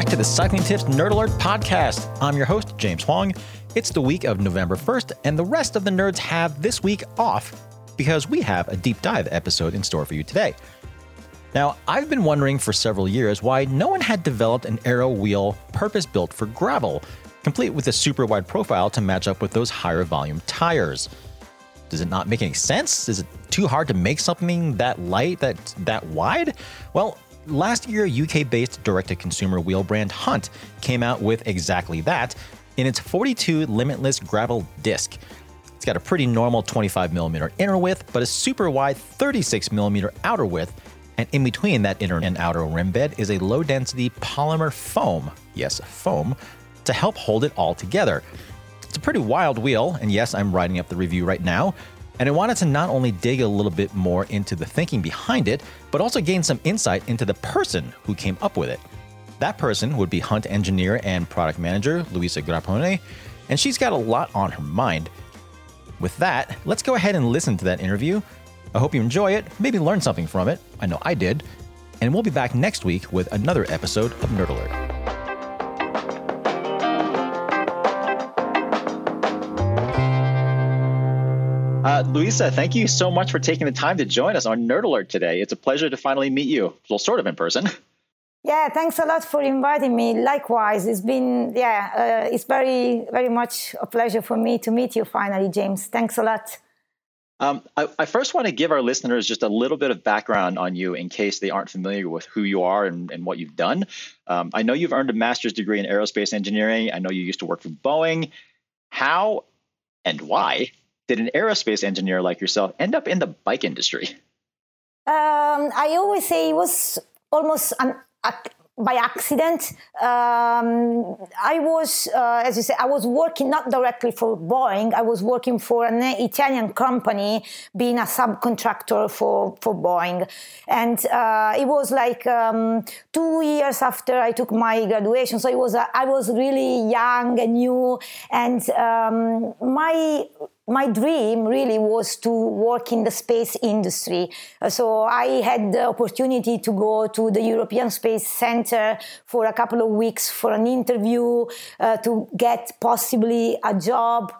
back to the Cycling Tips Nerd Alert podcast. I'm your host, James Huang. It's the week of November 1st, and the rest of the nerds have this week off because we have a deep dive episode in store for you today. Now, I've been wondering for several years why no one had developed an aero wheel purpose built for gravel, complete with a super wide profile to match up with those higher volume tires. Does it not make any sense? Is it too hard to make something that light, that that wide? Well, last year, UK based direct to consumer wheel brand Hunt came out with exactly that in its 42 Limitless Gravel Disc. It's got a pretty normal 25mm inner width, but a super wide 36mm outer width, and in between that inner and outer rim bed is a low density polymer foam, yes, foam, to help hold it all together. It's a pretty wild wheel, and yes, I'm writing up the review right now, and I wanted to not only dig a little bit more into the thinking behind it, but also gain some insight into the person who came up with it. That person would be Hunt engineer and product manager Luisa Grappone, and she's got a lot on her mind. With that, let's go ahead and listen to that interview. I hope you enjoy it, maybe learn something from it. I know I did. And we'll be back next week with another episode of Nerd Alert. Uh, Luisa, thank you so much for taking the time to join us on Nerd Alert today. It's a pleasure to finally meet you, well, sort of in person. Yeah, thanks a lot for inviting me. Likewise, it's been yeah, uh, it's very very much a pleasure for me to meet you finally, James. Thanks a lot. Um, I, I, first want to give our listeners just a little bit of background on you in case they aren't familiar with who you are and, and what you've done. Um, I know you've earned a master's degree in aerospace engineering. I know you used to work for Boeing. How and why did an aerospace engineer like yourself end up in the bike industry? Um, I always say it was almost an by accident. Um, I was, uh, as you say, I was working not directly for Boeing. I was working for an Italian company, being a subcontractor for for Boeing, and uh, it was like um, two years after I took my graduation. So it was I was really young and new, and um, my my dream really was to work in the space industry. So I had the opportunity to go to the European Space Center for a couple of weeks for an interview uh, to get possibly a job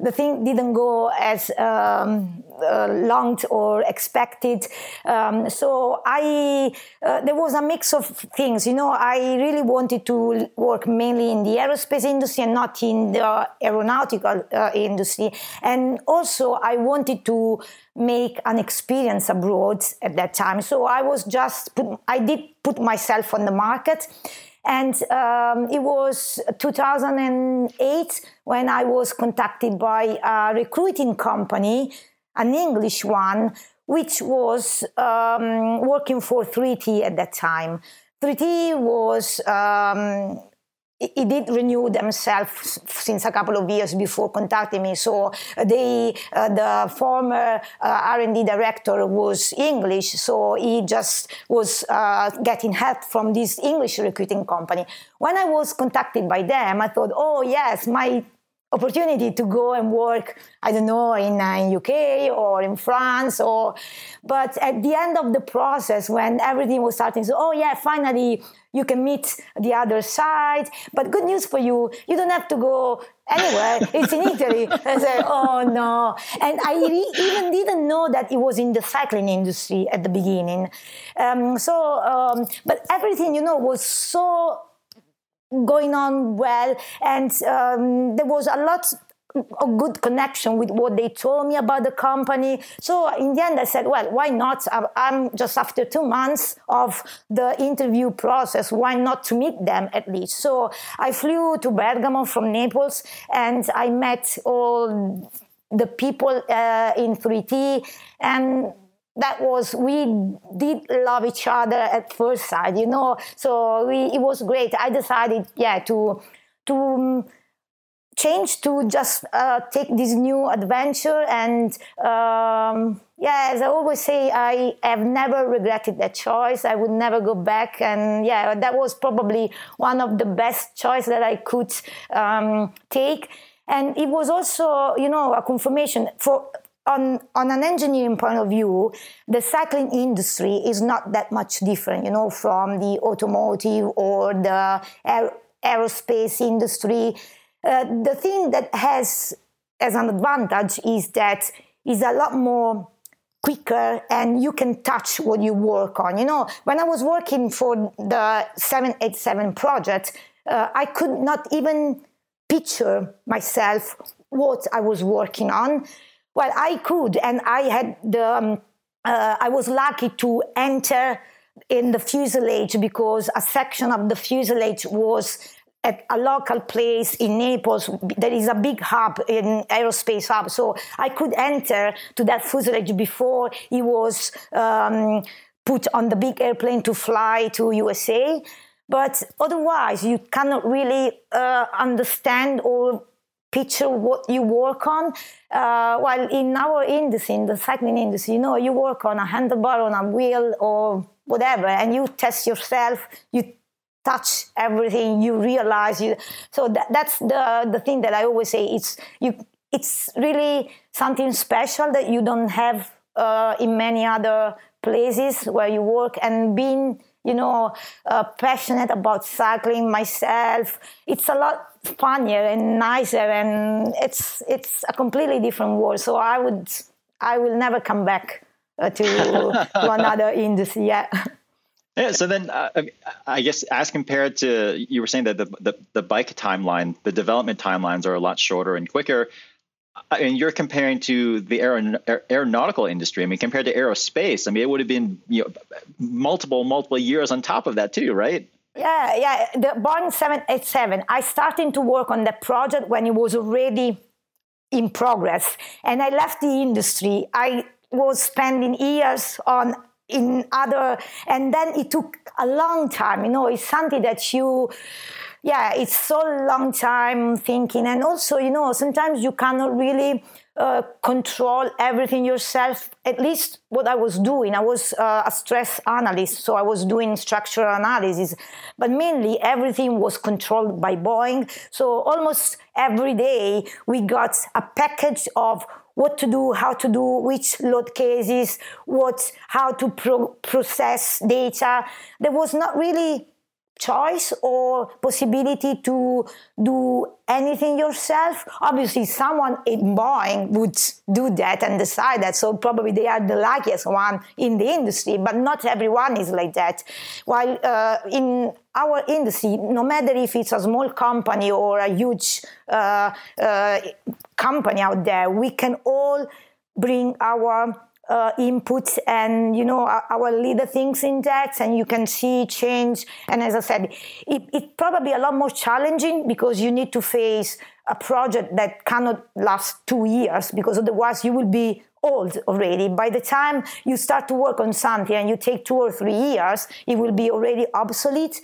the thing didn't go as um, uh, longed or expected. Um, so I uh, there was a mix of things. You know, I really wanted to work mainly in the aerospace industry and not in the aeronautical uh, industry. And also, I wanted to make an experience abroad at that time. So I was just put, I did put myself on the market and um, it was 2008 when I was contacted by a recruiting company, an English one, which was um, working for 3T at that time. 3T was um, it did renew themselves since a couple of years before contacting me. So uh, they, uh, the former uh, R&D director was English, so he just was uh, getting help from this English recruiting company. When I was contacted by them, I thought, oh yes, my opportunity to go and work i don't know in, uh, in uk or in france or but at the end of the process when everything was starting so oh yeah finally you can meet the other side. But good news for you you don't have to go anywhere. It's in italy. And i said oh no. And i re- even didn't know that it was in the cycling industry at the beginning. Um, so um, but everything you know was so going on well, and um, there was a lot a good connection with what they told me about the company. So in the end, I said, well, why not? I'm just after two months of the interview process. Why not to meet them at least? So I flew to Bergamo from Naples and I met all the people uh, in 3T and that was we did love each other at first sight you know? So we, it was great. I decided yeah to to um, change to just uh, take this new adventure and um, yeah as i always say i have never regretted that choice. I would never go back. And yeah that was probably one of the best choice that i could um, take. And it was also you know a confirmation for on, on an engineering point of view, the cycling industry is not that much different, you know, from the automotive or the aer- aerospace industry. Uh, the thing that has as an advantage is that is a lot more quicker and you can touch what you work on. You know, when I was working for the 787 project, uh, I could not even picture myself what I was working on. Well, I could, and I had the, um, uh, I was lucky to enter in the fuselage because a section of the fuselage was at a local place in Naples. There is a big hub in aerospace hub, so I could enter to that fuselage before he was um, put on the big airplane to fly to USA. But otherwise, you cannot really uh, understand or picture what you work on. Uh, while in our industry, in the cycling industry, you know, you work on a handlebar, on a wheel, or whatever, and you test yourself. You touch everything. You realize you. So that, that's the the thing that I always say. It's you. It's really something special that you don't have uh, in many other places where you work, and being you know, uh, passionate about cycling myself. It's a lot funnier and nicer, and it's it's a completely different world. So I would, I will never come back uh, to, to another industry. Yeah. Yeah. So then, uh, I guess as compared to you were saying that the, the the bike timeline, the development timelines are a lot shorter and quicker. I mean, you're comparing to the aeronautical industry. I mean, compared to aerospace, I mean, it would have been you know multiple multiple years on top of that too, right? Yeah, yeah. The Boeing 787. I started to work on the project when it was already in progress, and I left the industry. I was spending years on in other, and then it took a long time. You know, it's something that you yeah, it's so long time thinking. And also, you know, sometimes you cannot really uh, control everything yourself. At least what I was doing, I was uh, a stress analyst, so I was doing structural analysis, but mainly everything was controlled by Boeing. So almost every day we got a package of what to do, how to do, which load cases, what, how to pro- process data. There was not really choice or possibility to do anything yourself. Obviously, someone in Boeing would do that and decide that. So probably they are the luckiest one in the industry, but not everyone is like that. While uh, in our industry, no matter if it's a small company or a huge uh, uh, company out there, we can all bring our uh, inputs and you know our leader thinks in that and you can see change. And as i said it, it's probably a lot more challenging because you need to face a project that cannot last two years because otherwise you will be old already. By the time you start to work on something and you take two or three years it will be already obsolete.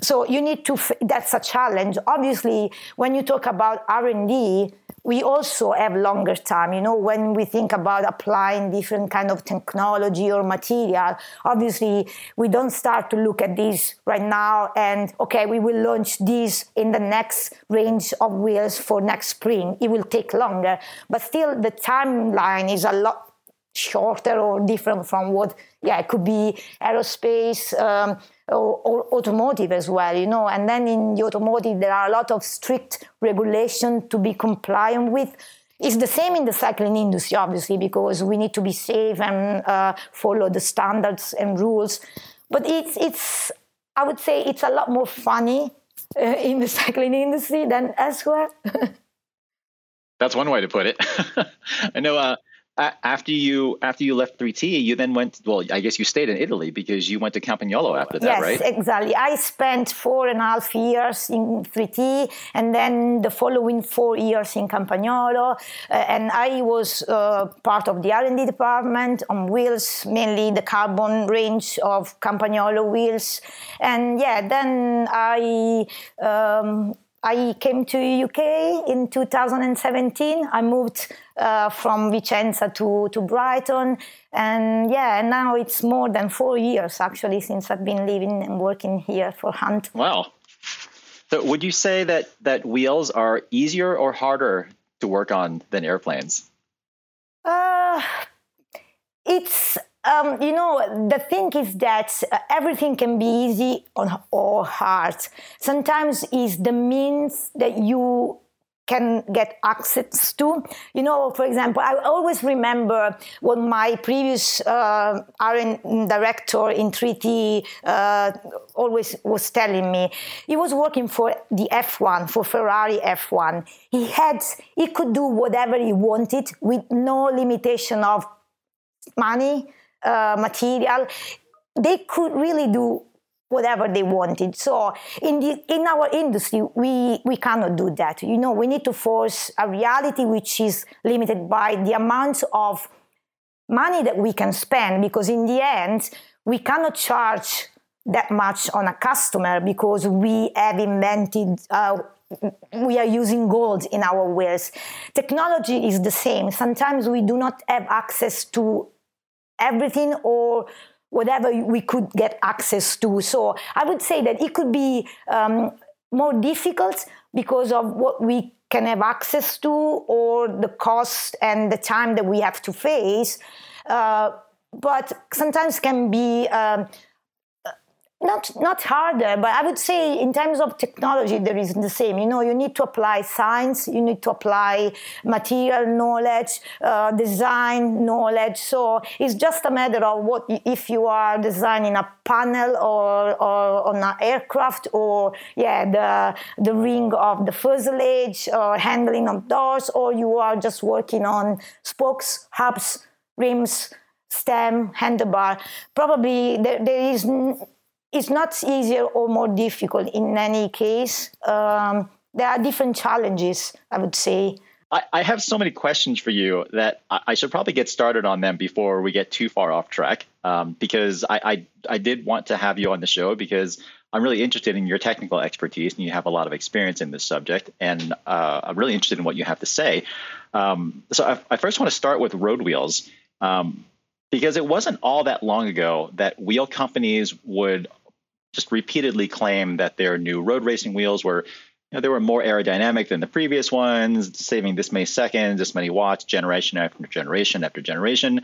So you need to that's a challenge. Obviously when you talk about r&d we also have longer time. You know when we think about applying different kind of technology or material obviously we don't start to look at this right now and okay we will launch this in the next range of wheels for next spring. It will take longer. But still the timeline is a lot shorter or different from what yeah it could be aerospace um, or, or, automotive as well, you know. And then in the automotive, there are a lot of strict regulation to be compliant with. It's the same in the cycling industry, obviously, because we need to be safe and uh, follow the standards and rules. But it's, it's, I would say, it's a lot more funny uh, in the cycling industry than elsewhere. That's one way to put it. I know uh, after you after you left 3T, you then went. Well, I guess you stayed in Italy because you went to Campagnolo after that, yes, right? Yes, exactly. I spent four and a half years in 3T, and then the following four years in Campagnolo, uh, and I was uh, part of the R&D department on wheels, mainly the carbon range of Campagnolo wheels, and yeah, then I. Um, I came to UK in 2017. I moved uh, from Vicenza to, to Brighton. And yeah, and now it's more than four years actually since I've been living and working here for Hunt. Wow. So would you say that, that wheels are easier or harder to work on than airplanes? Uh, it's um, you know the thing is that uh, everything can be easy on, or hard. Sometimes is the means that you can get access to. You know, for example, I always remember what my previous uh, R&D director in 3T uh, always was telling me. He was working for the F1, for Ferrari F1. He had, he could do whatever he wanted with no limitation of money, uh, material. They could really do whatever they wanted. So in the in our industry, we we cannot do that. You know, we need to force a reality which is limited by the amount of money that we can spend because in the end we cannot charge that much on a customer because we have invented uh, we are using gold in our wheels technology is the same sometimes we do not have access to everything or whatever we could get access to. So I would say that it could be um, more difficult because of what we can have access to or the cost and the time that we have to face. Uh, but sometimes can be um, not not harder, but I would say in terms of technology, there is the same. You know, you need to apply science, you need to apply material knowledge, uh, design knowledge. So it's just a matter of what if you are designing a panel or, or on an aircraft or yeah the the ring of the fuselage or handling of doors, or you are just working on spokes, hubs, rims, stem, handlebar. Probably there, there is it's not easier or more difficult in any case. Um, there are different challenges, I would say. I, I have so many questions for you that I, I, should probably get started on them before we get too far off track. Um, because I, I, I did want to have you on the show because I'm really interested in your technical expertise and you have a lot of experience in this subject. And uh, I'm really interested in what you have to say. Um, so I, I, first want to start with road wheels. Um, because it wasn't all that long ago that wheel companies would just repeatedly claim that their new road racing wheels were you know, they were more aerodynamic than the previous ones, saving this many seconds, this many watts, generation after generation after generation.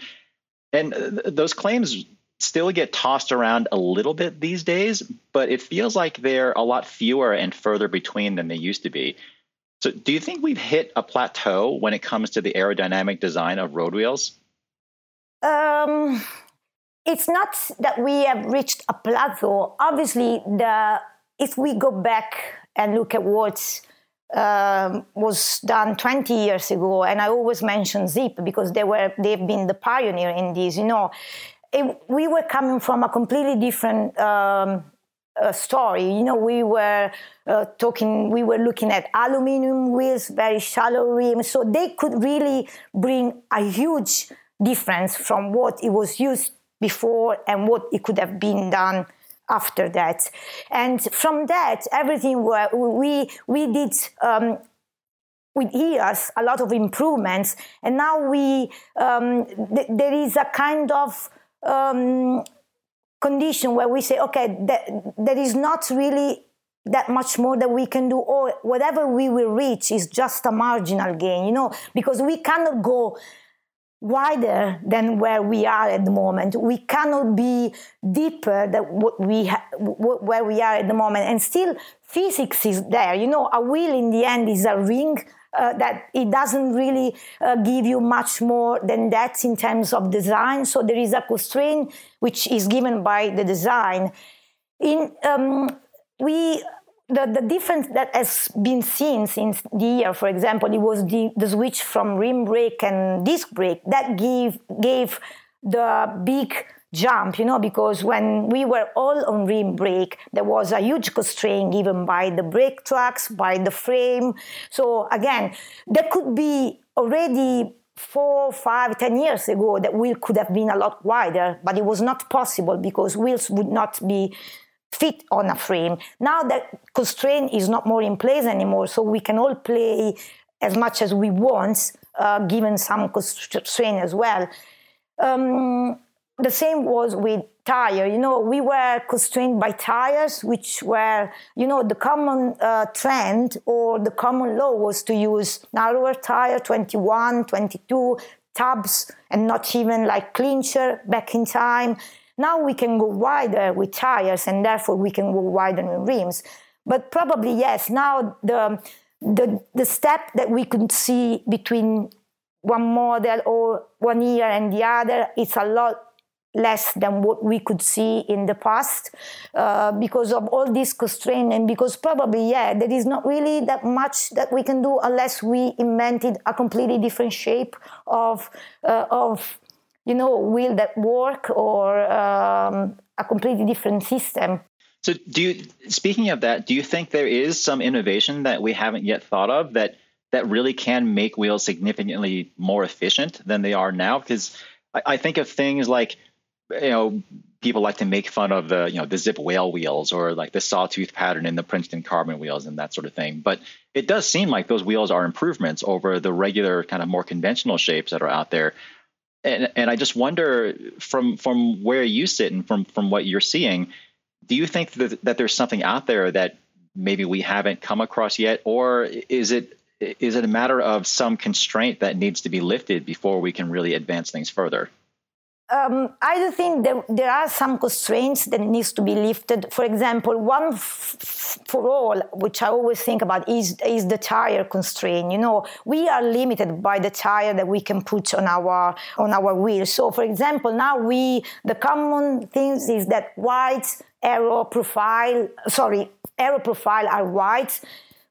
And th- those claims still get tossed around a little bit these days, but it feels like they're a lot fewer and further between than they used to be. So, do you think we've hit a plateau when it comes to the aerodynamic design of road wheels? Um, it's not that we have reached a plateau. Obviously, the if we go back and look at what um, was done 20 years ago, and I always mention Zipp because they were they've been the pioneer in this. You know, it, we were coming from a completely different. Um, uh, story. You know, we were uh, talking, we were looking at aluminum wheels, very shallow rims, so they could really bring a huge difference from what it was used before and what it could have been done after that. And from that, everything were, we we did um, with years a lot of improvements, and now we um, th- there is a kind of um, condition where we say, okay, that, there is not really that much more that we can do or whatever we will reach is just a marginal gain you know because we cannot go wider than where we are at the moment. We cannot be deeper than what we ha- where we are at the moment. And still, physics is there. You know, a wheel in the end is a ring. Uh, that it doesn't really uh, give you much more than that in terms of design. So there is a constraint which is given by the design. In um, we the, the difference that has been seen since the year, for example, it was the, the switch from rim brake and disc brake that gave gave the big jump, you know, because when we were all on rim brake, there was a huge constraint given by the brake tracks, by the frame. So again, there could be already four, five, ten years ago that wheel could have been a lot wider, but it was not possible because wheels would not be fit on a frame. Now that constraint is not more in place anymore, so we can all play as much as we want, uh, given some constraint as well. Um, the same was with tire. You know, we were constrained by tires, which were, you know, the common uh, trend or the common law was to use narrower tire, 21, 22, tabs and not even like clincher back in time. Now we can go wider with tires and therefore we can go wider in rims. But probably yes, now the the the step that we could see between one model or one year and the other is a lot less than what we could see in the past uh, because of all this constraint and because probably yeah there is not really that much that we can do unless we invented a completely different shape of uh, of you know will that work or um, a completely different system so do you speaking of that do you think there is some innovation that we haven't yet thought of that that really can make wheels significantly more efficient than they are now because I, I think of things like you know people like to make fun of the you know the Zipp whale wheels or like the sawtooth pattern in the Princeton carbon wheels and that sort of thing. But it does seem like those wheels are improvements over the regular kind of more conventional shapes that are out there. And and I just wonder from from where you sit and from from what you're seeing, do you think that that there's something out there that maybe we haven't come across yet, or is it is it a matter of some constraint that needs to be lifted before we can really advance things further? Um, I do think that there are some constraints that needs to be lifted. For example, one f- for all, which I always think about, is is the tire constraint. You know, we are limited by the tire that we can put on our on our wheels. So, for example, now we the common things is that wide aero profile, sorry, aero profile are wide,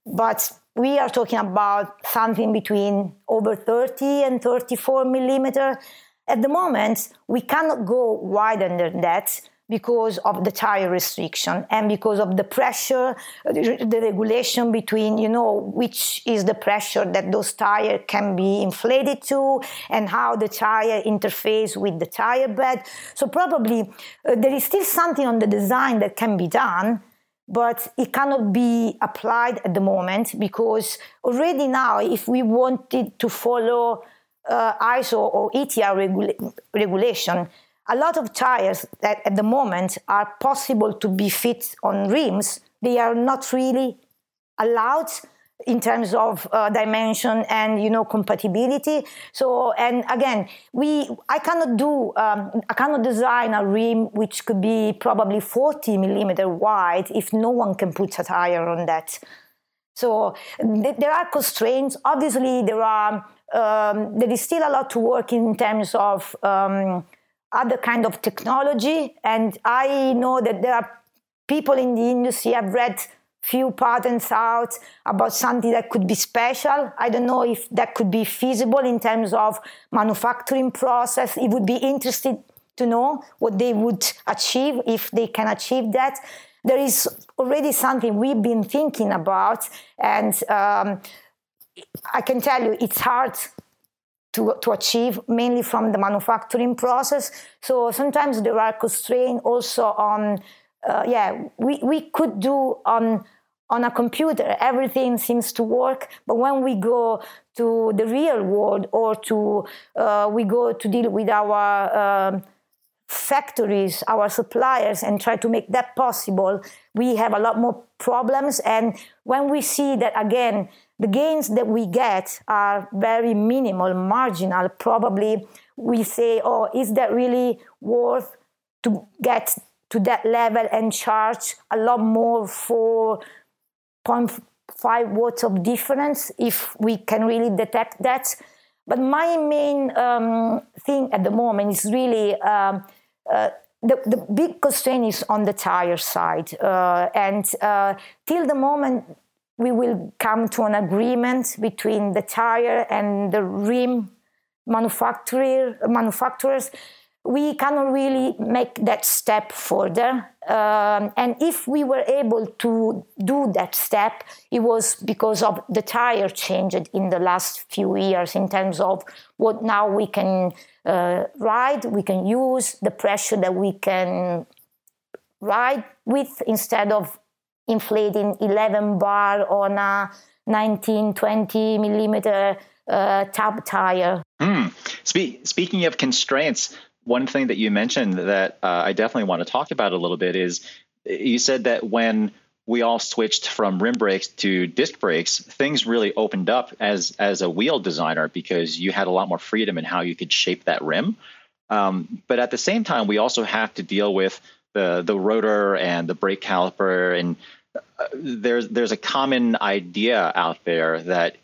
but we are talking about something between over 30 and 34 millimeter at the moment, we cannot go wider than that because of the tire restriction and because of the pressure, the regulation between, you know, which is the pressure that those tires can be inflated to and how the tire interface with the tire bed. So probably uh, there is still something on the design that can be done, but it cannot be applied at the moment because already now, if we wanted to follow uh, ISO or ETR regula- regulation, a lot of tires that at the moment are possible to be fit on rims, they are not really allowed in terms of uh, dimension and you know compatibility. So and again we i cannot do um, i cannot design a rim which could be probably 40 millimeter wide if no one can put a tire on that. So th- there are constraints. Obviously there are um, there is still a lot to work in terms of um, other kind of technology. And I know that there are people in the industry have read few patents out about something that could be special. I don't know if that could be feasible in terms of manufacturing process. It would be interesting to know what they would achieve if they can achieve that. There is already something we've been thinking about, and um, I can tell you it's hard to, to achieve mainly from the manufacturing process. So sometimes there are constraints also on, uh, yeah, we, we could do on, on a computer, everything seems to work. But when we go to the real world or to, uh, we go to deal with our um, factories, our suppliers, and try to make that possible, we have a lot more problems. And when we see that again, the gains that we get are very minimal, marginal. Probably we say, oh, is that really worth to get to that level and charge a lot more for 0.5 watts of difference if we can really detect that? But my main um, thing at the moment is really um, uh, the, the big constraint is on the tire side. Uh, and uh, till the moment we will come to an agreement between the tire and the rim manufacturer, manufacturers, we cannot really make that step further. Um, and if we were able to do that step, it was because of the tire changed in the last few years in terms of what now we can uh, ride, we can use, the pressure that we can ride with instead of inflating 11 bar on a 19, 20 millimeter uh, tab tire. Mm. Spe- speaking of constraints, one thing that you mentioned that uh, I definitely want to talk about a little bit is you said that when we all switched from rim brakes to disc brakes, things really opened up as as a wheel designer because you had a lot more freedom in how you could shape that rim. Um, but at the same time, we also have to deal with the the rotor and the brake caliper, and there's there's a common idea out there that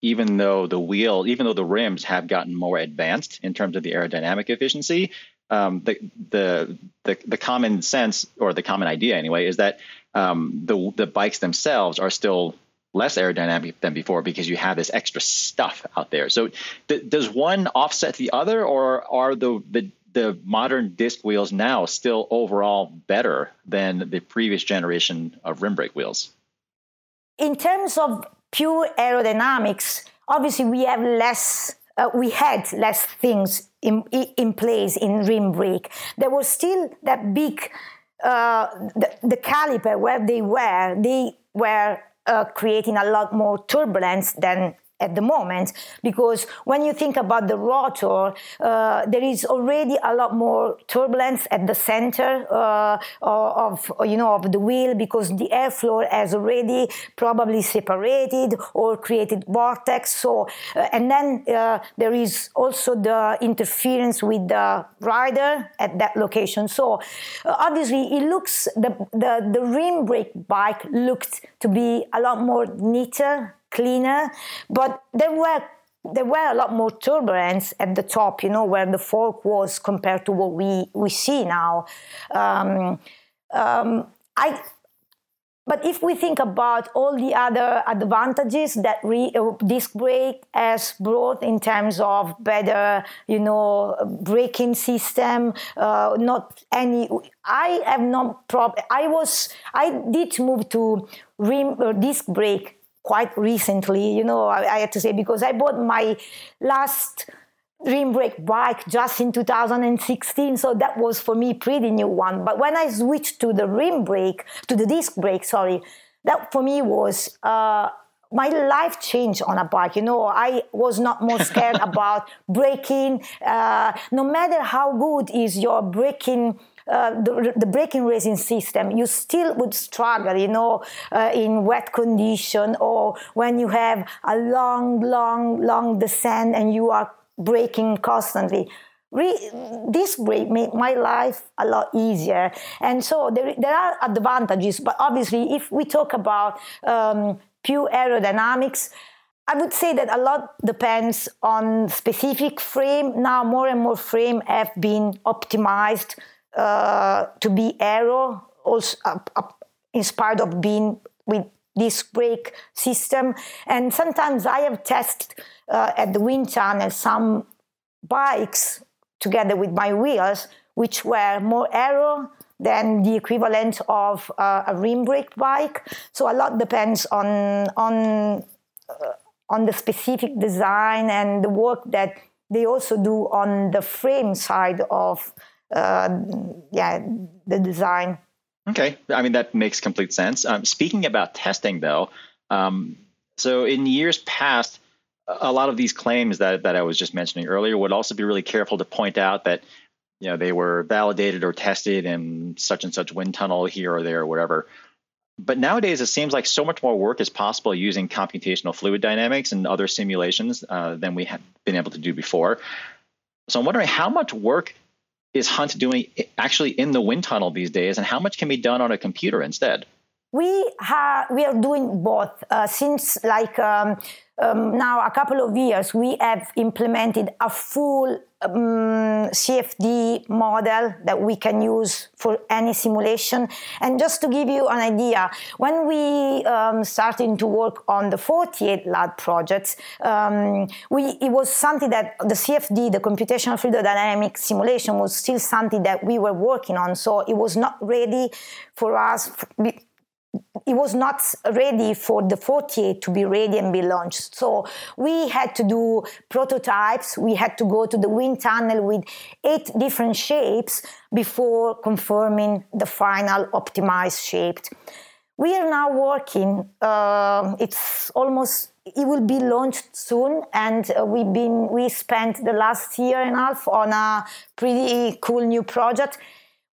even though the wheel, even though the rims have gotten more advanced in terms of the aerodynamic efficiency, um, the, the the the common sense or the common idea anyway is that um, the the bikes themselves are still less aerodynamic than before because you have this extra stuff out there. So th- does one offset the other, or are the, the the modern disc wheels now still overall better than the previous generation of rim brake wheels? In terms of pure aerodynamics, obviously we have less. Uh, we had less things in, in place in rim brake. There was still that big uh, the, the, caliper where they were. They were uh, creating a lot more turbulence than at the moment because when you think about the rotor, uh, there is already a lot more turbulence at the center uh, of you know of the wheel because the airflow has already probably separated or created vortex. So uh, and then uh, there is also the interference with the rider at that location. So uh, obviously it looks the, the the rim brake bike looked to be a lot more neater cleaner, but there were there were a lot more turbulence at the top, you know, where the fork was compared to what we, we see now. Um, um, I, but if we think about all the other advantages that re, uh, disc brake has brought in terms of better, you know, braking system, uh, not any. I have no problem. I was I did move to rim uh, disc brake quite recently, you know, I, I had to say, because I bought my last rim brake bike just in 2016 so that was for me pretty new one but when i switched to the rim brake to the disc brake sorry that for me was uh, my life changed on a bike. You know, I was not more scared about braking. Uh, no matter how good is your braking uh, the, the, braking racing system, you still would struggle, you know, uh, in wet condition or when you have a long, long, long descent and you are braking constantly. Re- this made my life a lot easier. And so there, there are advantages, but obviously, if we talk about um, pure aerodynamics, I would say that a lot depends on specific frame. Now, more and more frame have been optimized uh, to be aero, also uh, inspired of being with this brake system. And sometimes I have tested uh, at the wind tunnel some bikes together with my wheels, which were more aero than the equivalent of uh, a rim brake bike. So a lot depends on on uh, on the specific design and the work that they also do on the frame side of yeah, the design. Okay, I mean that makes complete sense. Um, speaking about testing, though, um, so in years past, a lot of these claims that that I was just mentioning earlier would also be really careful to point out that you know they were validated or tested in such and such wind tunnel here or there or whatever. But nowadays, it seems like so much more work is possible using computational fluid dynamics and other simulations uh, than we have been able to do before. So I'm wondering how much work is Hunt doing actually in the wind tunnel these days, and how much can be done on a computer instead? We have we are doing both uh, since like um, um, now a couple of years. We have implemented a full um, CFD model that we can use for any simulation. And just to give you an idea, when we um, started to work on the 48 lab projects, um, we, it was something that the CFD, the computational fluid dynamic simulation, was still something that we were working on. So it was not ready for us it was not ready for the 48 to be ready and be launched. So we had to do prototypes. We had to go to the wind tunnel with eight different shapes before confirming the final optimized shape. We are now working. Uh, it's almost. It will be launched soon, and uh, we've been. We spent the last year and a half on a pretty cool new project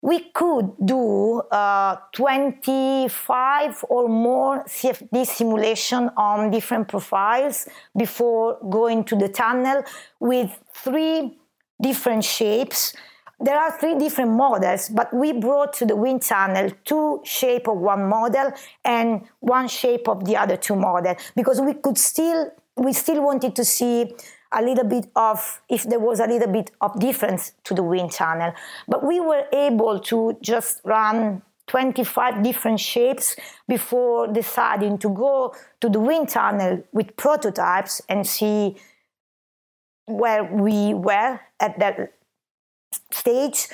we could do uh, 25 or more CFD simulation on different profiles before going to the tunnel with three different shapes. There are three different models, but we brought to the wind tunnel two shape of one model and one shape of the other two model because we could still we still wanted to see a little bit of if there was a little bit of difference to the wind tunnel. But we were able to just run 25 different shapes before deciding to go to the wind tunnel with prototypes and see where we were at that stage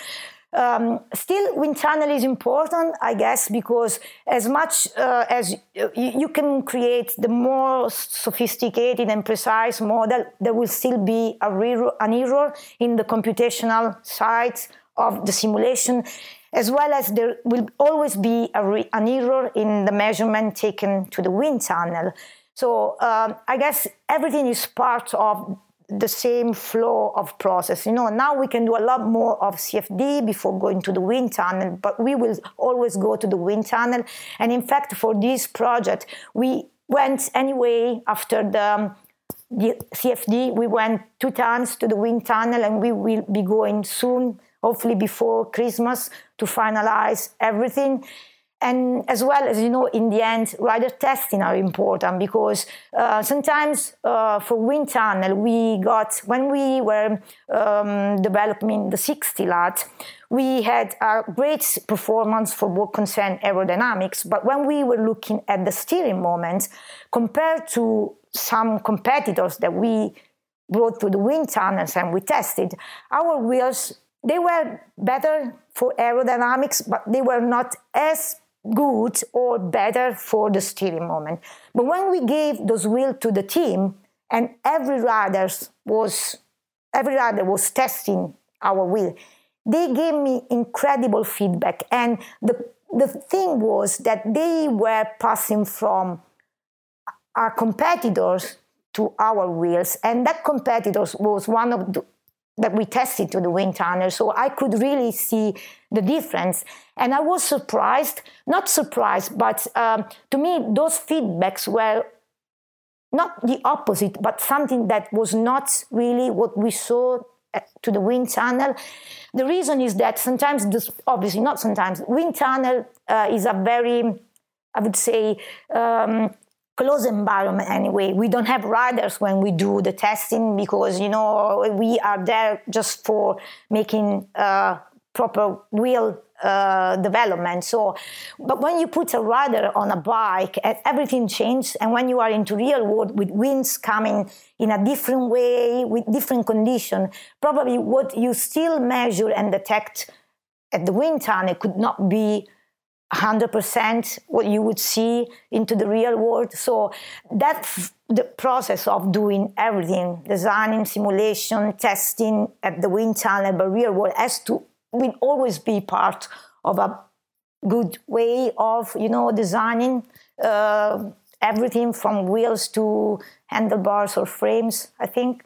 um, still, wind tunnel is important, I guess, because as much uh, as you, can create the more sophisticated and precise model, there will still be a re- an error in the computational side of the simulation, as well as there will always be re- an error in the measurement taken to the wind tunnel. So um, I guess everything is part of the same flow of process. You know, now we can do a lot more of CFD before going to the wind tunnel, but we will always go to the wind tunnel. And in fact, for this project, we went anyway after the, um, the CFD. We went two times to the wind tunnel, and we will be going soon, hopefully before Christmas, to finalize everything and as well as you know in the end rider testing are important because uh, sometimes uh, for wind tunnel we got when we were um, developing the 60 lat we had a great performance for what concerned aerodynamics. But when we were looking at the steering moment compared to some competitors that we brought to the wind tunnels and we tested our wheels they were better for aerodynamics but they were not as good or better for the steering moment. But when we gave those wheels to the team, and every rider was every rider was testing our wheel, they gave me incredible feedback. And the the thing was that they were passing from our competitors to our wheels, and that competitors was one of the, that we tested to the wind tunnel. So I could really see the difference. And I was surprised, not surprised, but um, to me, those feedbacks were not the opposite, but something that was not really what we saw uh, to the wind tunnel. The reason is that sometimes, this, obviously not sometimes, wind tunnel uh, is a very, I would say, um, closed environment anyway. We don't have riders when we do the testing because you know we are there just for making uh, proper wheel uh, development. So, but when you put a rider on a bike, everything changes. And when you are into real world with winds coming in a different way, with different condition, probably what you still measure and detect at the wind tunnel could not be 100% what you would see into the real world. So that's the process of doing everything, designing, simulation, testing at the wind tunnel, but real world has to will always be part of a good way of, you know, designing uh, everything from wheels to handlebars or frames, I think.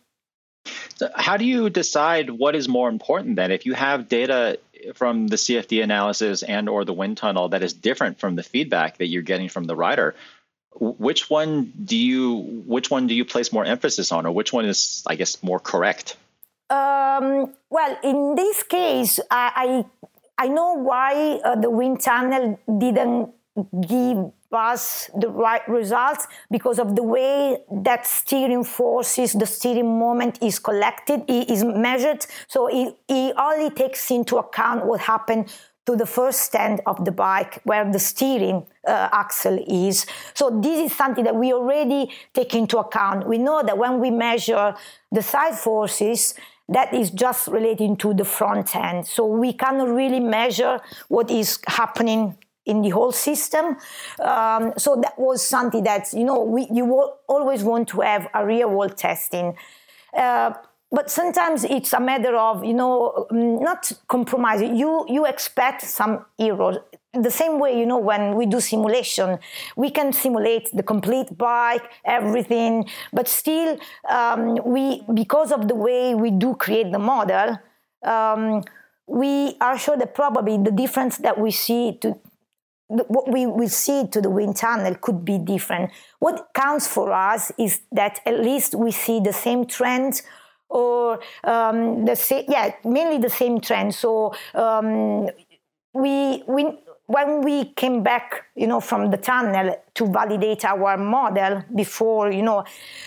So how do you decide what is more important then? If you have data from the CFD analysis and or the wind tunnel that is different from the feedback that you're getting from the rider, which one do you which one do you place more emphasis on, or which one is, I guess, more correct? Um, well, in this case, I I, I know why uh, the wind tunnel didn't give us the right results because of the way that steering forces, the steering moment is collected, is measured. So it, it only takes into account what happened to the first stand of the bike where the steering uh, axle is. So this is something that we already take into account. We know that when we measure the side forces, that is just relating to the front end. So we cannot really measure what is happening in the whole system. Um, so that was something that you know we, you always want to have a real world testing. Uh, but sometimes it's a matter of you know mm, not compromising. You you expect some errors. The same way you know when we do simulation, we can simulate the complete bike, everything, but still um, we because of the way we do create the model. Um, we are sure that probably the difference that we see to what we will see to the wind tunnel could be different. What counts for us is that at least we see the same trend or um, the same, yeah, mainly the same trend. So um, we, we, when we came back, you know, from the tunnel to validate our model before, you know,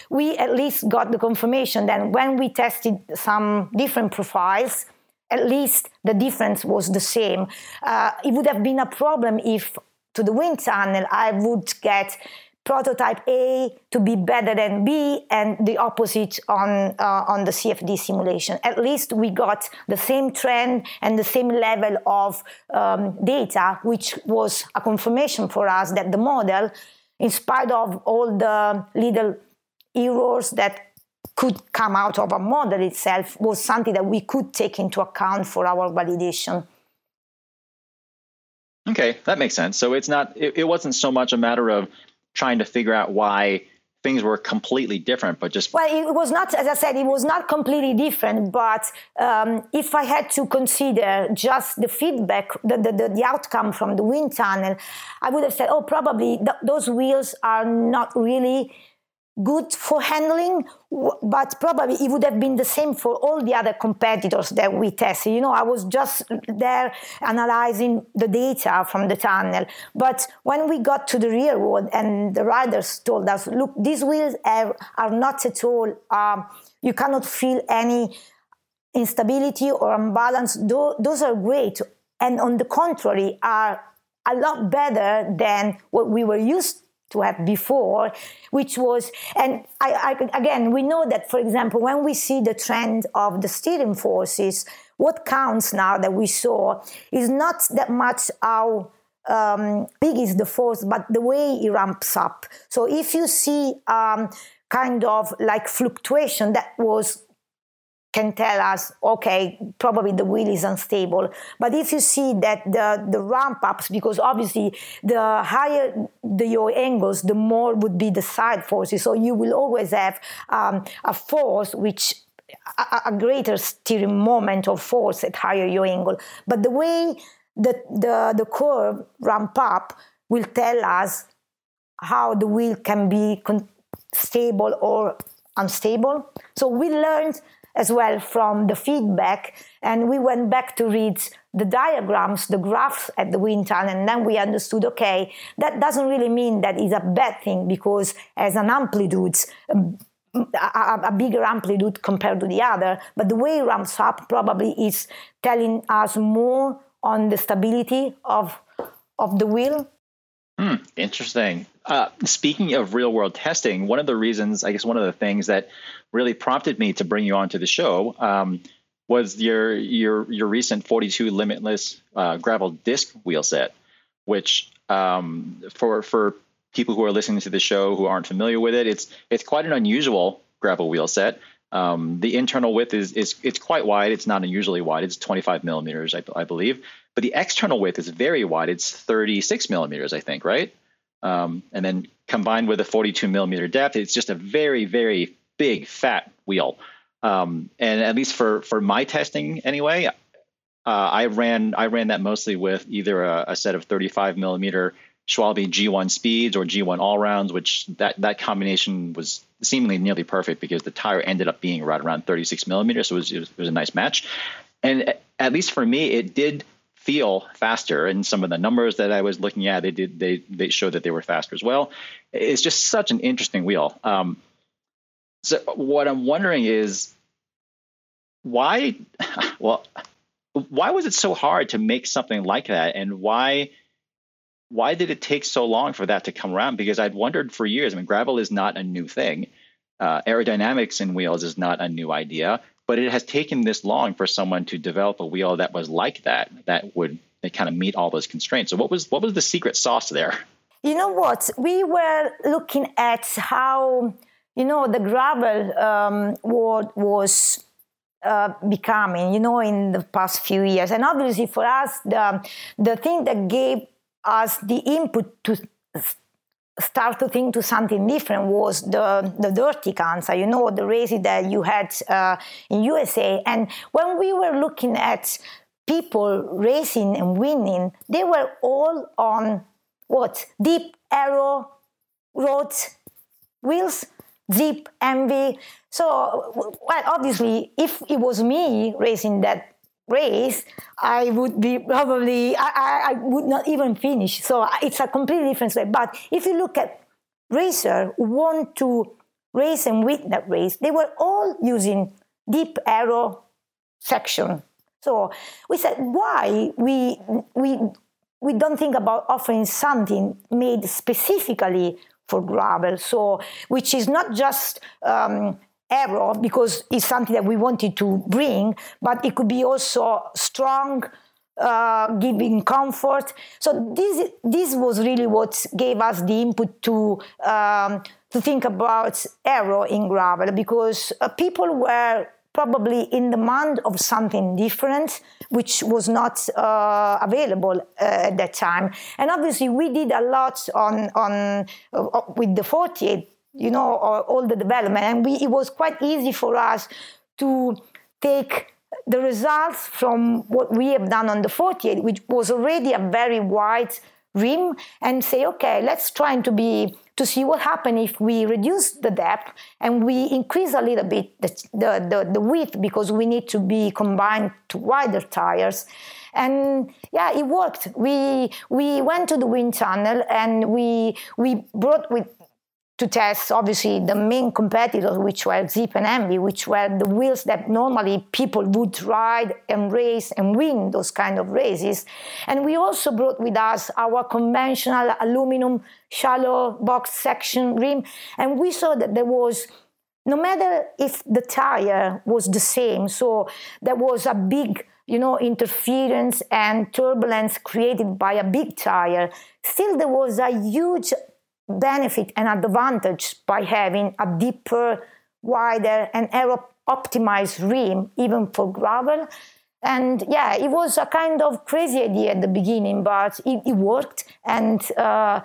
we at least got the confirmation that when we tested some different profiles, at least the difference was the same. Uh, it would have been a problem if to the wind tunnel I would get prototype A to be better than B and the opposite on, uh, on the CFD simulation. At least we got the same trend and the same level of um, data, which was a confirmation for us that the model, in spite of all the little errors that could come out of a model itself was something that we could take into account for our validation. Okay, that makes sense. So it's not it, it wasn't so much a matter of trying to figure out why things were completely different, but just well, it was not, as I said, it was not completely different. But um, if I had to consider just the feedback, the, the, the, outcome from the wind tunnel, I would have said, oh, probably th- those wheels are not really good for handling, but probably it would have been the same for all the other competitors that we tested. You know, I was just there analyzing the data from the tunnel. But when we got to the real world and the riders told us, look, these wheels are, are not at all, um, you cannot feel any instability or imbalance. Those are great. And on the contrary, are a lot better than what we were used to have before, which was, and I, I, again, we know that, for example, when we see the trend of the steering forces, what counts now that we saw is not that much how um, big is the force, but the way it ramps up. So if you see um, kind of like fluctuation that was can tell us, okay, probably the wheel is unstable. But if you see that the, the ramp ups, because obviously the higher the yaw angles, the more would be the side forces. So you will always have um, a force which a, a, greater steering moment of force at higher yaw angle. But the way the, the, the curve ramp up will tell us how the wheel can be con- stable or unstable. So we learned as well from the feedback. And we went back to read the diagrams, the graphs at the wind tunnel, and then we understood okay, that doesn't really mean that it's a bad thing because as an amplitude, a, a, bigger amplitude compared to the other, but the way it ramps up probably is telling us more on the stability of of the wheel. Hmm, interesting. Uh, speaking of real world testing, one of the reasons, I guess, one of the things that really prompted me to bring you onto the show um, was your your your recent 42 limitless uh, gravel disc wheel set, which um, for for people who are listening to the show who aren't familiar with it, it's it's quite an unusual gravel wheel set. Um, the internal width is is it's quite wide. It's not unusually wide. It's 25 millimeters, I, I believe. But the external width is very wide. It's 36 millimeters, I think, right? Um, and then combined with a 42 millimeter depth, it's just a very, very big fat wheel. Um, and at least for for my testing anyway, uh, I ran I ran that mostly with either a, a set of 35 millimeter Schwalbe G1 speeds or G1 all rounds, which that that combination was seemingly nearly perfect because the tire ended up being right around 36 millimeters, so it was, it was, it was a nice match. And at least for me, it did feel faster and some of the numbers that I was looking at they did they they showed that they were faster as well it's just such an interesting wheel um, so what I'm wondering is why, well, why was it so hard to make something like that, and why? Why did it take so long for that to come around? Because I'd wondered for years. I mean, gravel is not a new thing. Uh, aerodynamics in wheels is not a new idea, but it has taken this long for someone to develop a wheel that was like that, that would kind of meet all those constraints. So, what was what was the secret sauce there? You know what? We were looking at how you know, the gravel um, world was uh, becoming, you know, in the past few years. And obviously for us, the, the thing that gave us the input to start to think to something different was the, the Dirty Kanza, you know, the races that you had uh, in USA. And when we were looking at people racing and winning, they were all on what? Deep aero, roads, wheels, Zipp, ENVE. So, well, obviously, if it was me racing that race, I would be probably, I, I, would not even finish. So it's a completely different way. But if you look at racer who want to race and win that race, they were all using deep aero section. So we said, why we we we don't think about offering something made specifically for gravel. So which is not just um, aero because it's something that we wanted to bring, but it could be also strong. Uh, giving comfort. So this this was really what gave us the input to um, to think about aero in gravel because uh, people were probably in demand of something different, which was not uh, available uh, at that time. And obviously, we did a lot on on uh, with the 48, you know, all the development, and we, it was quite easy for us to take the results from what we have done on the 48, which was already a very wide rim, and say, okay, let's try to be to see what happens if we reduce the depth and we increase a little bit the, the, the, the width because we need to be combined to wider tires. And yeah it worked. We we went to the wind tunnel and we we brought with to test obviously the main competitors which were Zipp and ENVE which were the wheels that normally people would ride and race and win those kind of races. And we also brought with us our conventional aluminum shallow box section rim. And we saw that there was no matter if the tire was the same so there was a big you know interference and turbulence created by a big tire still there was a huge benefit and advantage by having a deeper, wider, and aero optimized rim, even for gravel. And yeah, it was a kind of crazy idea at the beginning, but it, it worked. And uh,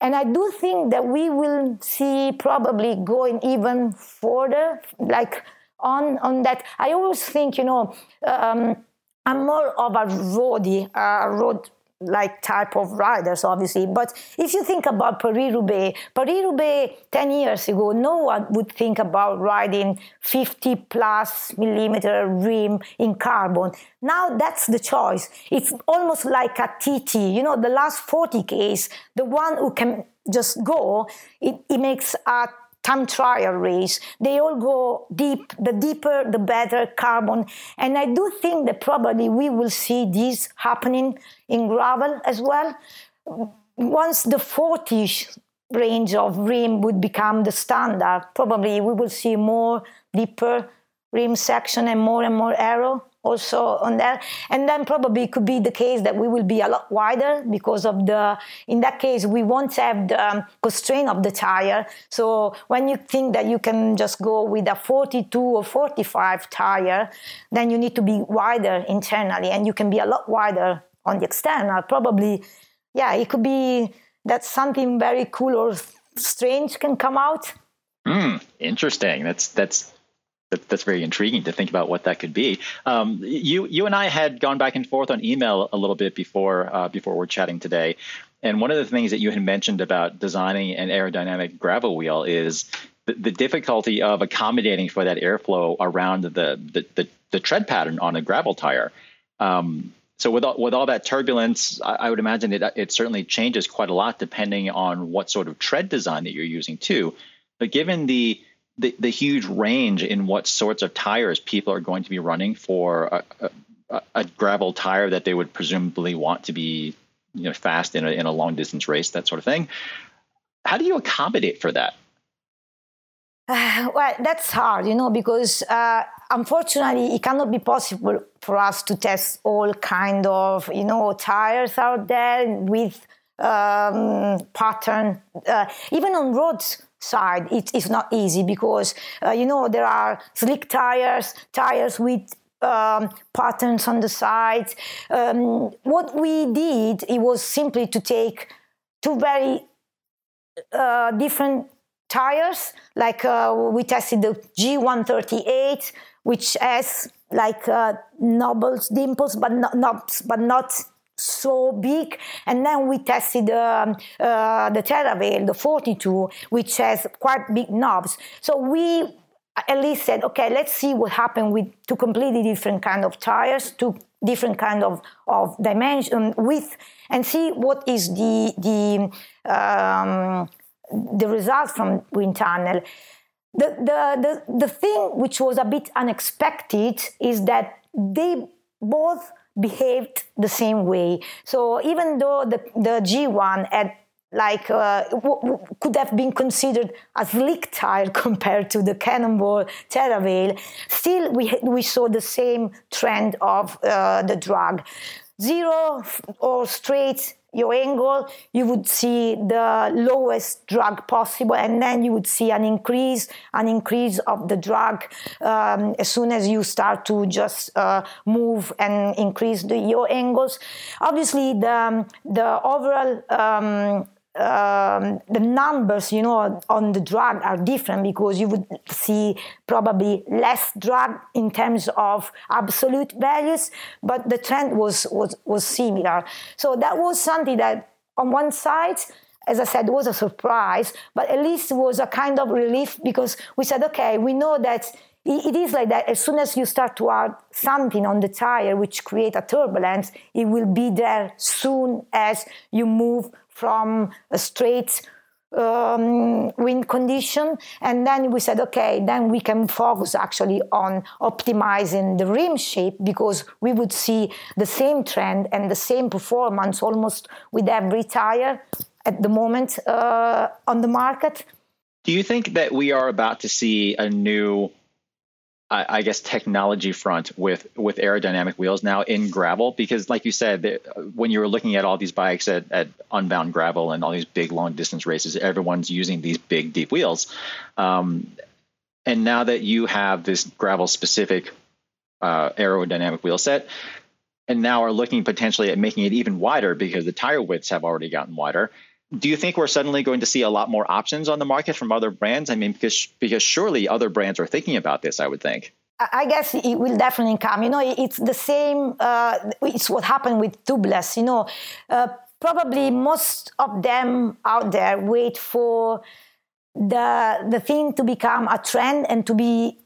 and I do think that we will see probably going even further, like on on that. I always think, you know, um, I'm more of a roadie, a road like type of riders, obviously. But if you think about Paris-Roubaix, Paris-Roubaix 10 years ago, no one would think about riding 50 plus millimeter rim in carbon. Now that's the choice. It's almost like a TT, you know, the last 40 Ks, the one who can just go, it, it makes a time trial race. They all go deep. The deeper, the better carbon. And I do think that probably we will see this happening in gravel as well. Once the 40 range of rim would become the standard, probably we will see more deeper rim section and more and more aero also on that. And then probably it could be the case that we will be a lot wider because of the, in that case, we won't have the um, constraint of the tire. So when you think that you can just go with a 42 or 45 tire, then you need to be wider internally and you can be a lot wider on the external. Probably, yeah, it could be that something very cool or strange can come out. Hmm, interesting. That's that's that, that's very intriguing to think about what that could be. Um, you you and I had gone back and forth on email a little bit before uh, before we're chatting today, and one of the things that you had mentioned about designing an aerodynamic gravel wheel is the, the difficulty of accommodating for that airflow around the the, the, the tread pattern on a gravel tire. Um, so with all, with all that turbulence, I, I, would imagine it it certainly changes quite a lot depending on what sort of tread design that you're using too. But given the the, the huge range in what sorts of tires people are going to be running for a, a, a gravel tire that they would presumably want to be you know fast in a, in a long distance race that sort of thing. How do you accommodate for that? Uh, well that's hard you know because uh, unfortunately it cannot be possible for us to test all kind of you know tires out there with um, pattern uh, even on roads side, it is not easy because uh, you know there are slick tires, tires with um, patterns on the sides Um, what we did it was simply to take two very uh, different tires. Like uh, we tested the G138, which has like uh, knobbles, dimples, but not knobs, but not so big. And then we tested um, uh, the Teravail, the 42, which has quite big knobs. So we at least said, okay, let's see what happened with two completely different kind of tires, two different kind of, of dimension width, and see what is the the um, the result from wind tunnel. The, the, the, the thing which was a bit unexpected is that they both behaved the same way. So even though the, the G1 had like uh, w- w- could have been considered a slick tire compared to the Cannonball Teravail, still we, we saw the same trend of uh, the drag. Zero or straight yaw angle, you would see the lowest drag possible, and then you would see an increase, an increase of the drag um, as soon as you start to just uh, move and increase the yaw angles. Obviously, the the overall um, um, the numbers, you know, on the drag are different because you would see probably less drag in terms of absolute values, but the trend was was was similar. So that was something that, on one side, as I said, was a surprise, but at least was a kind of relief because we said, okay, we know that it is like that as soon as you start to add something on the tire which create a turbulence it will be there soon as you move from a straight um, wind condition. And then we said, okay, then we can focus actually on optimizing the rim shape because we would see the same trend and the same performance almost with every tire at the moment uh, on the market. Do you think that we are about to see a new I, guess technology front with with aerodynamic wheels now in gravel because like you said when you were looking at all these bikes at, at unbound gravel and all these big long distance races everyone's using these big deep wheels. Um, and now that you have this gravel specific uh, aerodynamic wheel set and now are looking potentially at making it even wider because the tire widths have already gotten wider do you think we're suddenly going to see a lot more options on the market from other brands? I mean, because because surely other brands are thinking about this. I would think. I guess it will definitely come. You know, it's the same. Uh, it's what happened with tubeless. You know, uh, probably most of them out there wait for the the thing to become a trend and to be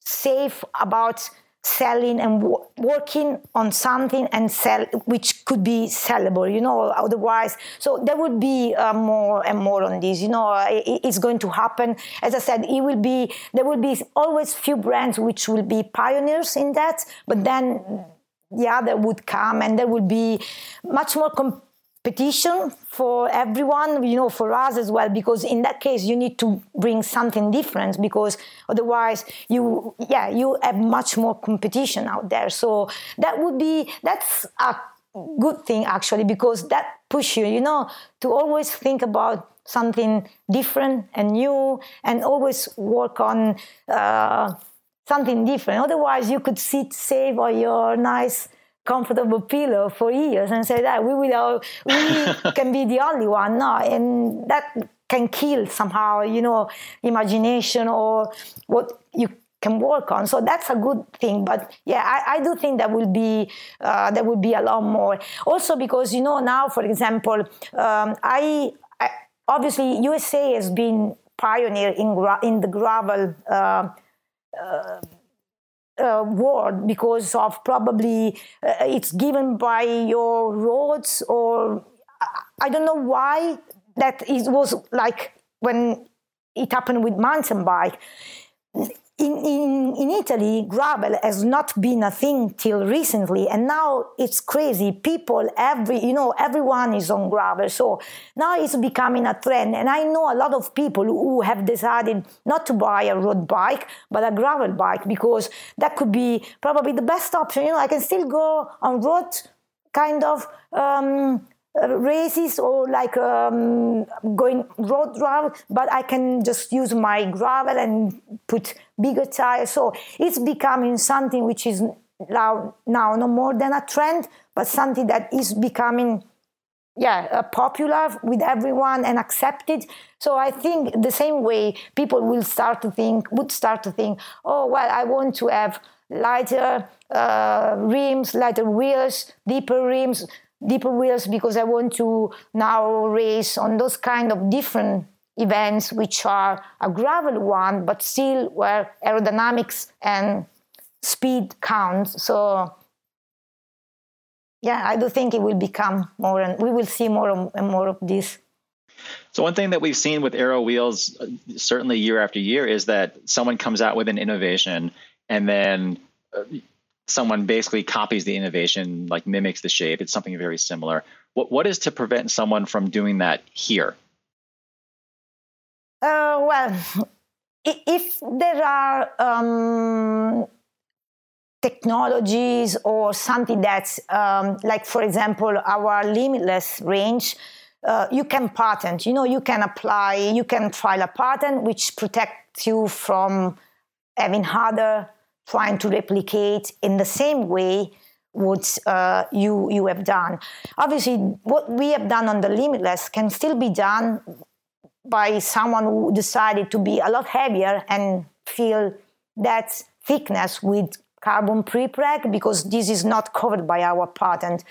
safe about selling and working on something and sell which could be sellable you know otherwise. So there would be uh, more and more on this you know it, it's going to happen. As i said it will be there will be always few brands which will be pioneers in that but then the other would come and there will be much more petition for everyone, you know, for us as well, because in that case you need to bring something different because otherwise you, yeah, you have much more competition out there. So that would be, that's a good thing actually, because that push you, you know, to always think about something different and new and always work on uh, something different. Otherwise you could sit safe on your nice comfortable pillow for years and say that we will all, we can be the only one no and that can kill somehow you know imagination or what you can work on. So that's a good thing but yeah i, I do think that will be uh, there will be a lot more. Also because you know now for example um, I, I, obviously usa has been pioneer in, gra- in the gravel uh, uh, uh, word because of probably uh, it's given by your roads or I don't know why that it was like when it happened with mountain bike in, in, in Italy, gravel has not been a thing till recently, and now it's crazy. People, every you know, everyone is on gravel, so now it's becoming a trend. And I know a lot of people who have decided not to buy a road bike but a gravel bike because that could be probably the best option. You know, I can still go on road, kind of. Um, uh, races or like um, going road route, but I can just use my gravel and put bigger tires. So it's becoming something which is now, now no more than a trend, but something that is becoming yeah uh, popular with everyone and accepted so i think the same way people will start to think would start to think oh well i want to have lighter uh, rims lighter wheels deeper rims deeper wheels because i want to now race on those kind of different events which are a gravel one but still where aerodynamics and speed counts so yeah, I do think it will become more, and we will see more and more of this. So one thing that we've seen with aero wheels, uh, certainly year after year, is that someone comes out with an innovation, and then uh, someone basically copies the innovation, like mimics the shape. It's something very similar. What what is to prevent someone from doing that here? Uh, well, if there are um, technologies or something that's um, like, for example, our limitless range. Uh, you can patent, you know, you can apply, you can file a patent which protects you from having other trying to replicate in the same way what uh, you you have done. Obviously, what we have done on the limitless can still be done by someone who decided to be a lot heavier and fill that thickness with carbon prepreg because this is not covered by our patent.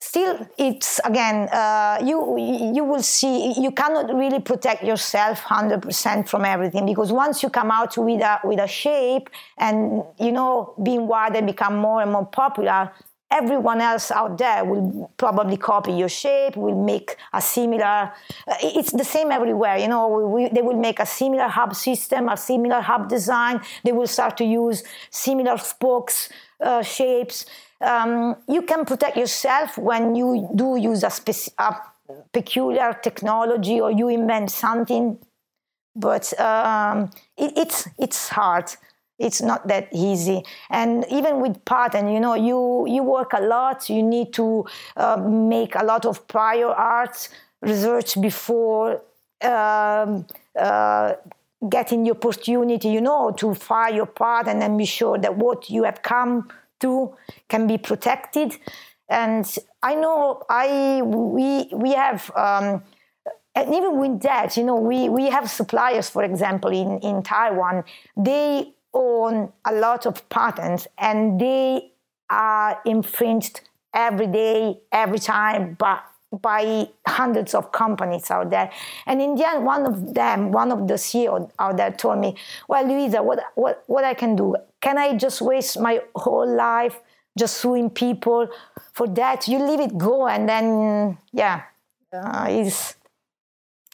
Still it's again uh, you you will see you cannot really protect yourself 100% from everything because once you come out with a with a shape and you know being wider become more and more popular everyone else out there will probably copy your shape will make a similar uh, it's the same everywhere you know we, we, they will make a similar hub system a similar hub design they will start to use similar spokes uh, shapes. Um, you can protect yourself when you do use a, speci- a peculiar technology or you invent something but um, it, it's it's hard it's not that easy. And even with pattern you know you you work a lot you need to uh, make a lot of prior art research before um, uh, getting the opportunity you know to file your patent and be sure that what you have come to can be protected. And i know i we we have um, and even with that, you know, we, we have suppliers, for example, in, in Taiwan, they own a lot of patents and they are infringed every day, every time, but by hundreds of companies out there. And in the end, one of them, one of the CEO out there told me, well, Luisa, what, what, what I can do? Can I just waste my whole life just suing people for that? You leave it go and then, yeah, uh, it's,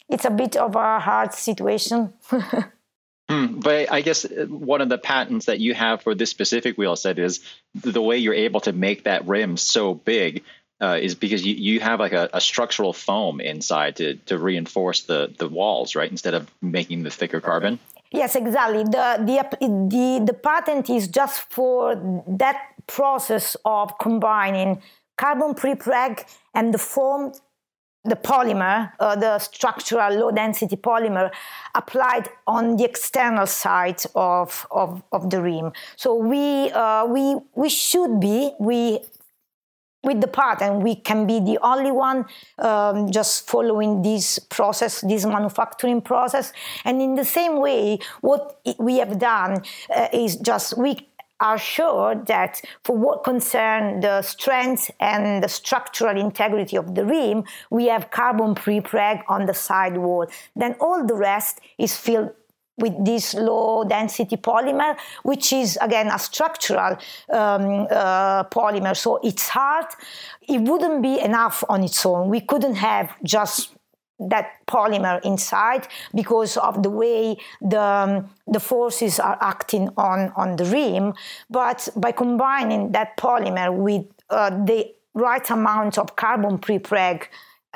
it's a bit of a hard situation. Mm, but I guess uh, one of the patents that you have for this specific wheel set is the way you're able to make that rim so big uh, is because you, you have like a, a, structural foam inside to, to reinforce the, the walls, right? Instead of making the thicker carbon. Yes, exactly. The, the, the, the patent is just for that process of combining carbon prepreg and the foam the polymer, uh, the structural low density polymer applied on the external side of, of, of the rim. So we, uh, we, we should be, we, with the pattern, we can be the only one um, just following this process, this manufacturing process. And in the same way, what we have done uh, is just we are sure that for what concern the strength and the structural integrity of the rim, we have carbon prepreg on the sidewall. Then all the rest is filled with this low density polymer, which is again a structural um, uh, polymer. So it's hard. It wouldn't be enough on its own. We couldn't have just that polymer inside because of the way the, um, the forces are acting on, on the rim. But by combining that polymer with uh, the right amount of carbon prepreg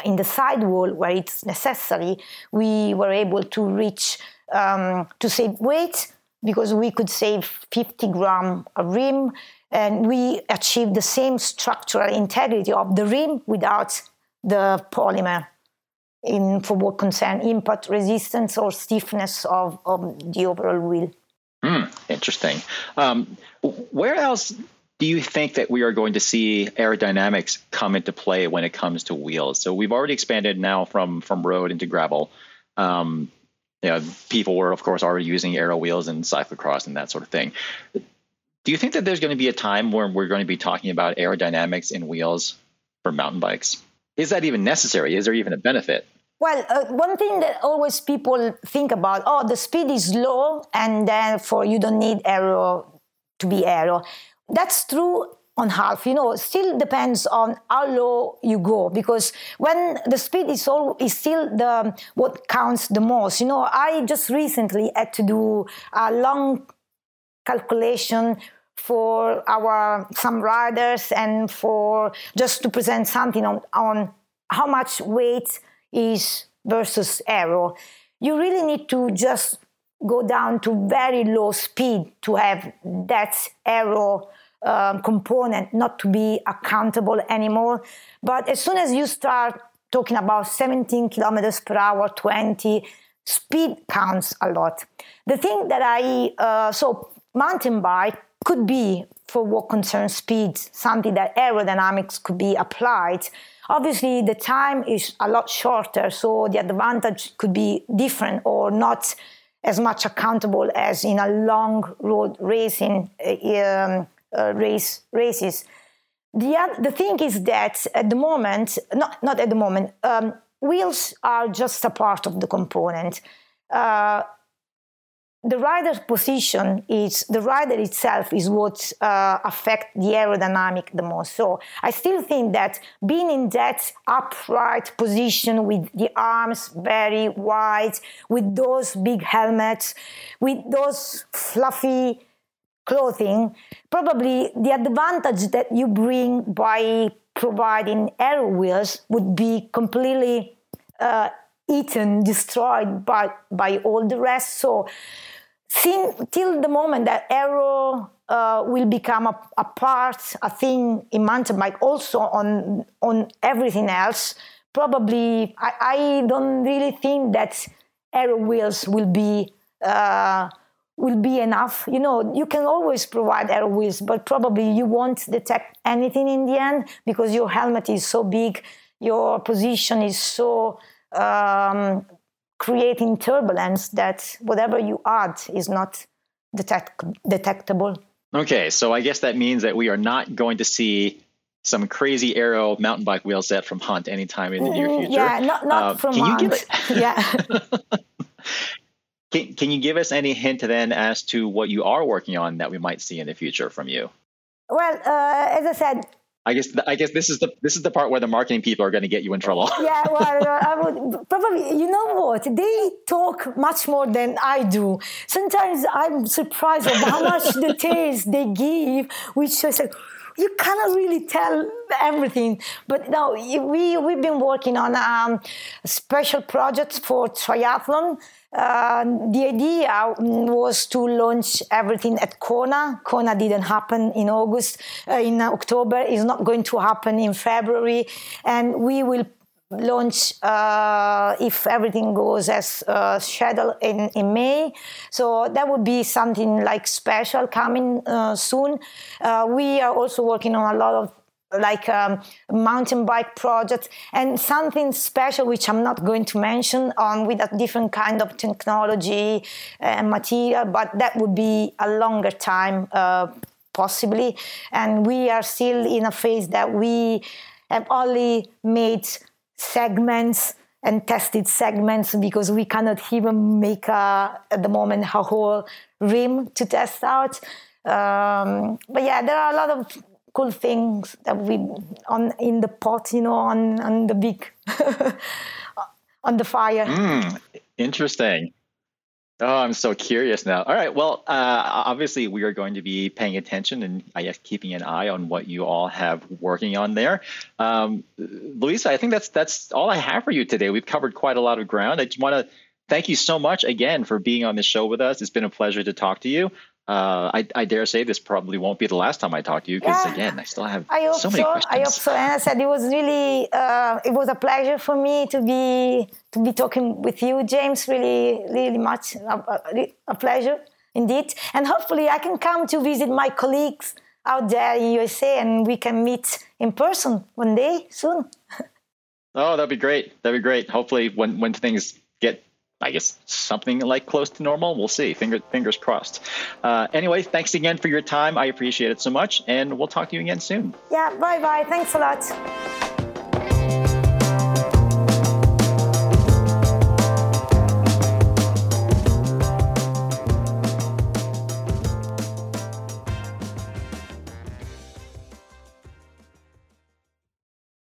in the sidewall where it's necessary, we were able to reach um, to save weight because we could save 50 gram a rim and we achieved the same structural integrity of the rim without the polymer in for what concern impact resistance or stiffness of, of the overall wheel. Mm, interesting. Um, where else do you think that we are going to see aerodynamics come into play when it comes to wheels? So we've already expanded now from from road into gravel. Um, you know, people were of course already using aero wheels in cyclocross and that sort of thing. Do you think that there's going to be a time where we're going to be talking about aerodynamics in wheels for mountain bikes? Is that even necessary? Is there even a benefit? Well, uh, one thing that always people think about, oh, the speed is low and therefore you don't need aero to be aero. That's true on half, you know, still depends on how low you go because when the speed is all is still the what counts the most. You know, I just recently had to do a long calculation for our some riders and for just to present something on, on how much weight is versus aero. You really need to just go down to very low speed to have that aero um, component not to be accountable anymore. But as soon as you start talking about 17 kilometers per hour, 20, speed counts a lot. The thing that I, uh, so mountain bike could be, for what concerns speed, something that aerodynamics could be applied. Obviously, the time is a lot shorter, so the advantage could be different or not as much accountable as in a long road racing uh, um, uh, race races. The, the thing is that at the moment, not, not at the moment, um, wheels are just a part of the component. Uh, the rider's position is the rider itself is what uh, affect the aerodynamic the most. So I still think that being in that upright position with the arms very wide, with those big helmets, with those fluffy clothing, probably the advantage that you bring by providing air wheels would be completely uh, eaten, destroyed by, by all the rest. So, till the moment that aero uh, will become a, a, part, a thing in mountain bike, also on on everything else, probably I, I don't really think that aero wheels will be. Uh, will be enough. You know, you can always provide aero wheels, but probably you won't detect anything in the end because your helmet is so big, your position is so um, creating turbulence that whatever you add is not detect- detectable. Okay, so I guess that means that we are not going to see some crazy aero mountain bike wheel set from Hunt anytime in the near mm, future. Yeah, not, not uh, from Hunt. You give it- yeah. Can, can you give us any hint then as to what you are working on that we might see in the future from you? Well, uh, as I said, I guess I guess this is the this is the part where the marketing people are going to get you in trouble. yeah, well, I would probably. You know what? They talk much more than I do. Sometimes I'm surprised of how much details they give, which I said you cannot really tell everything. But no, we we've been working on um, special projects for triathlon. Uh, the idea was to launch everything at Kona. Kona didn't happen in August, uh, in October. It's not going to happen in February, and we will launch uh, if everything goes as uh, scheduled in, in May. So that would be something like special coming uh, soon. Uh, we are also working on a lot of like um, mountain bike project and something special which i'm not going to mention on with a different kind of technology and material but that would be a longer time uh, possibly and we are still in a phase that we have only made segments and tested segments because we cannot even make a, at the moment a whole rim to test out. Um, but yeah, there are a lot of cool things that we on in the pot, you know, on on the big on the fire. Mm, interesting. Oh, I'm so curious now. All right. Well, uh, obviously, we are going to be paying attention and I guess keeping an eye on what you all have working on there. Um, Luisa, I think that's that's all I have for you today. We've covered quite a lot of ground. I just want to thank you so much again for being on the show with us. It's been a pleasure to talk to you uh, I, I, dare say this probably won't be the last time I talk to you because yeah, again, I still have I hope so many so. questions. I hope so. And I said it was really uh, it was a pleasure for me to be to be talking with you, James. Really, really much a, a pleasure indeed. And hopefully, I can come to visit my colleagues out there in USA and we can meet in person one day soon. oh, that'd be great. That'd be great. Hopefully, when when things get I guess something like close to normal. We'll see. Finger, fingers crossed. Uh, anyway, thanks again for your time. I appreciate it so much, and we'll talk to you again soon. Yeah, bye bye. Thanks a lot.